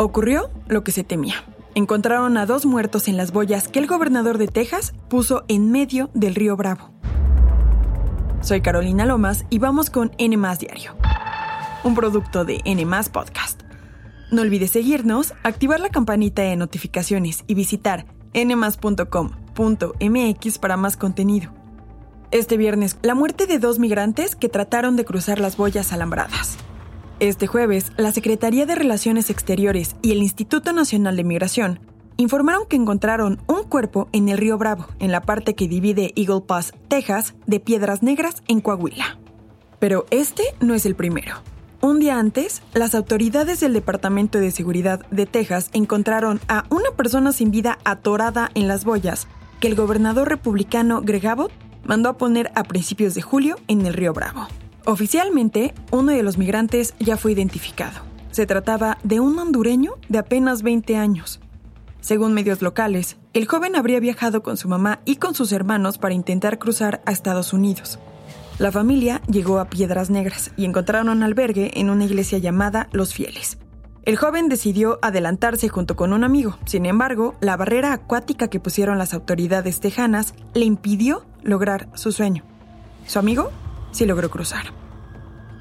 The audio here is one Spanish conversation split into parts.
Ocurrió lo que se temía. Encontraron a dos muertos en las boyas que el gobernador de Texas puso en medio del río Bravo. Soy Carolina Lomas y vamos con N Diario, un producto de N Podcast. No olvides seguirnos, activar la campanita de notificaciones y visitar nmas.com.mx para más contenido. Este viernes, la muerte de dos migrantes que trataron de cruzar las boyas alambradas. Este jueves, la Secretaría de Relaciones Exteriores y el Instituto Nacional de Migración informaron que encontraron un cuerpo en el río Bravo, en la parte que divide Eagle Pass, Texas, de Piedras Negras, en Coahuila. Pero este no es el primero. Un día antes, las autoridades del Departamento de Seguridad de Texas encontraron a una persona sin vida atorada en las boyas que el gobernador republicano Greg Abbott mandó a poner a principios de julio en el río Bravo. Oficialmente, uno de los migrantes ya fue identificado. Se trataba de un hondureño de apenas 20 años. Según medios locales, el joven habría viajado con su mamá y con sus hermanos para intentar cruzar a Estados Unidos. La familia llegó a Piedras Negras y encontraron un albergue en una iglesia llamada Los Fieles. El joven decidió adelantarse junto con un amigo, sin embargo, la barrera acuática que pusieron las autoridades tejanas le impidió lograr su sueño. Su amigo sí logró cruzar.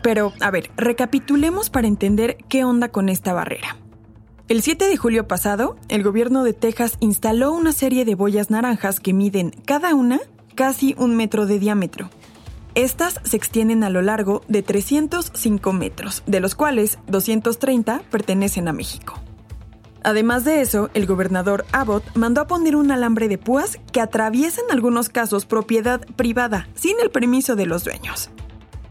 Pero, a ver, recapitulemos para entender qué onda con esta barrera. El 7 de julio pasado, el gobierno de Texas instaló una serie de boyas naranjas que miden cada una casi un metro de diámetro estas se extienden a lo largo de 305 metros, de los cuales 230 pertenecen a México. Además de eso, el gobernador Abbott mandó a poner un alambre de púas que atraviesa en algunos casos propiedad privada sin el permiso de los dueños.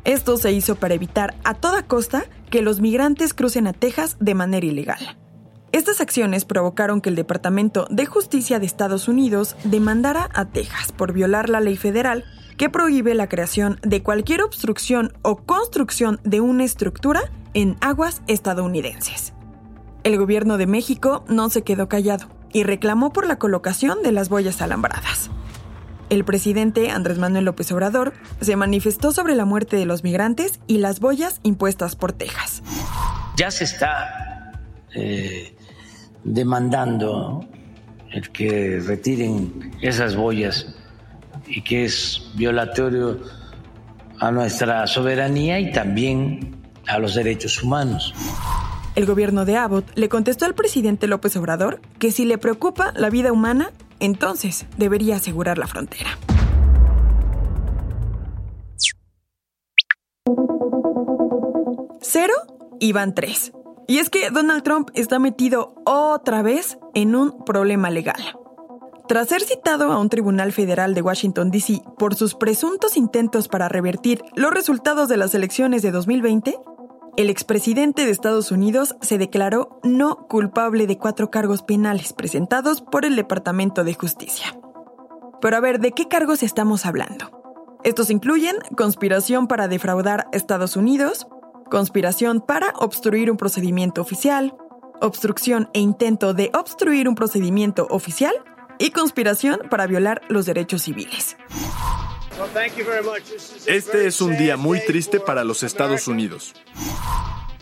Esto se hizo para evitar a toda costa que los migrantes crucen a Texas de manera ilegal. Estas acciones provocaron que el Departamento de Justicia de Estados Unidos demandara a Texas por violar la ley federal que prohíbe la creación de cualquier obstrucción o construcción de una estructura en aguas estadounidenses. El gobierno de México no se quedó callado y reclamó por la colocación de las boyas alambradas. El presidente Andrés Manuel López Obrador se manifestó sobre la muerte de los migrantes y las boyas impuestas por Texas. Ya se está eh, demandando el que retiren esas boyas y que es violatorio a nuestra soberanía y también a los derechos humanos. El gobierno de Abbott le contestó al presidente López Obrador que si le preocupa la vida humana, entonces debería asegurar la frontera. Cero y van tres. Y es que Donald Trump está metido otra vez en un problema legal. Tras ser citado a un tribunal federal de Washington, D.C. por sus presuntos intentos para revertir los resultados de las elecciones de 2020, el expresidente de Estados Unidos se declaró no culpable de cuatro cargos penales presentados por el Departamento de Justicia. Pero a ver, ¿de qué cargos estamos hablando? Estos incluyen conspiración para defraudar a Estados Unidos, conspiración para obstruir un procedimiento oficial, obstrucción e intento de obstruir un procedimiento oficial y conspiración para violar los derechos civiles. Este es un día muy triste para los Estados Unidos.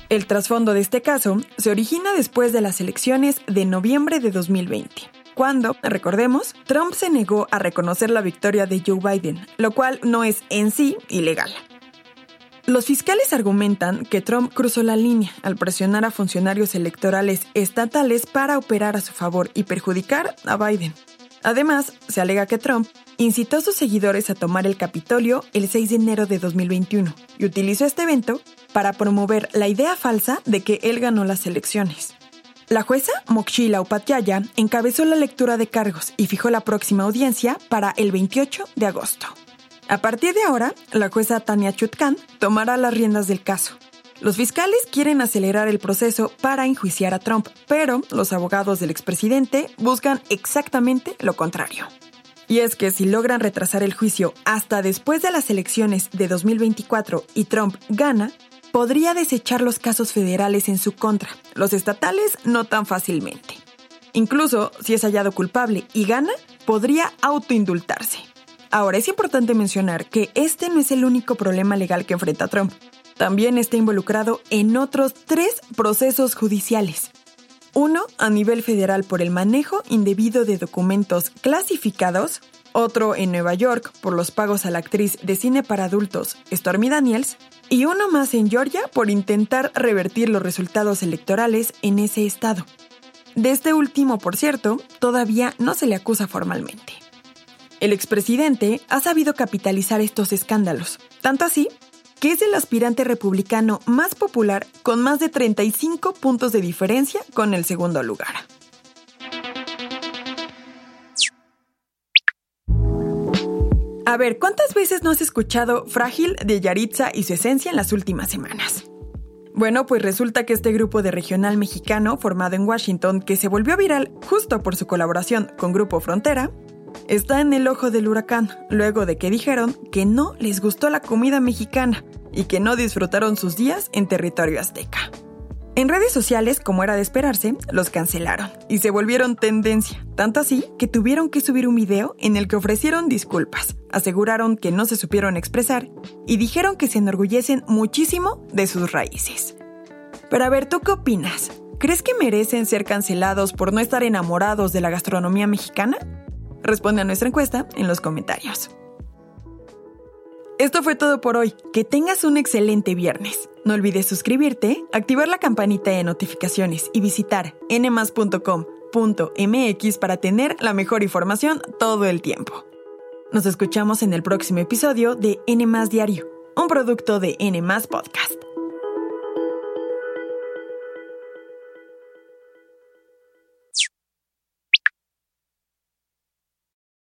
El trasfondo de este caso se origina después de las elecciones de noviembre de 2020, cuando, recordemos, Trump se negó a reconocer la victoria de Joe Biden, lo cual no es en sí ilegal. Los fiscales argumentan que Trump cruzó la línea al presionar a funcionarios electorales estatales para operar a su favor y perjudicar a Biden. Además, se alega que Trump incitó a sus seguidores a tomar el Capitolio el 6 de enero de 2021 y utilizó este evento para promover la idea falsa de que él ganó las elecciones. La jueza Mokshila Upatyaya encabezó la lectura de cargos y fijó la próxima audiencia para el 28 de agosto. A partir de ahora, la jueza Tania Chutkan tomará las riendas del caso. Los fiscales quieren acelerar el proceso para enjuiciar a Trump, pero los abogados del expresidente buscan exactamente lo contrario. Y es que si logran retrasar el juicio hasta después de las elecciones de 2024 y Trump gana, podría desechar los casos federales en su contra, los estatales no tan fácilmente. Incluso si es hallado culpable y gana, podría autoindultarse. Ahora, es importante mencionar que este no es el único problema legal que enfrenta Trump. También está involucrado en otros tres procesos judiciales. Uno a nivel federal por el manejo indebido de documentos clasificados, otro en Nueva York por los pagos a la actriz de cine para adultos Stormy Daniels, y uno más en Georgia por intentar revertir los resultados electorales en ese estado. De este último, por cierto, todavía no se le acusa formalmente. El expresidente ha sabido capitalizar estos escándalos, tanto así que es el aspirante republicano más popular con más de 35 puntos de diferencia con el segundo lugar. A ver, ¿cuántas veces no has escuchado Frágil de Yaritza y su esencia en las últimas semanas? Bueno, pues resulta que este grupo de regional mexicano formado en Washington, que se volvió viral justo por su colaboración con Grupo Frontera, está en el ojo del huracán luego de que dijeron que no les gustó la comida mexicana y que no disfrutaron sus días en territorio azteca. En redes sociales, como era de esperarse, los cancelaron y se volvieron tendencia, tanto así que tuvieron que subir un video en el que ofrecieron disculpas, aseguraron que no se supieron expresar y dijeron que se enorgullecen muchísimo de sus raíces. Pero a ver, ¿tú qué opinas? ¿Crees que merecen ser cancelados por no estar enamorados de la gastronomía mexicana? Responde a nuestra encuesta en los comentarios. Esto fue todo por hoy. Que tengas un excelente viernes. No olvides suscribirte, activar la campanita de notificaciones y visitar nmas.com.mx para tener la mejor información todo el tiempo. Nos escuchamos en el próximo episodio de N Diario, un producto de N Podcast.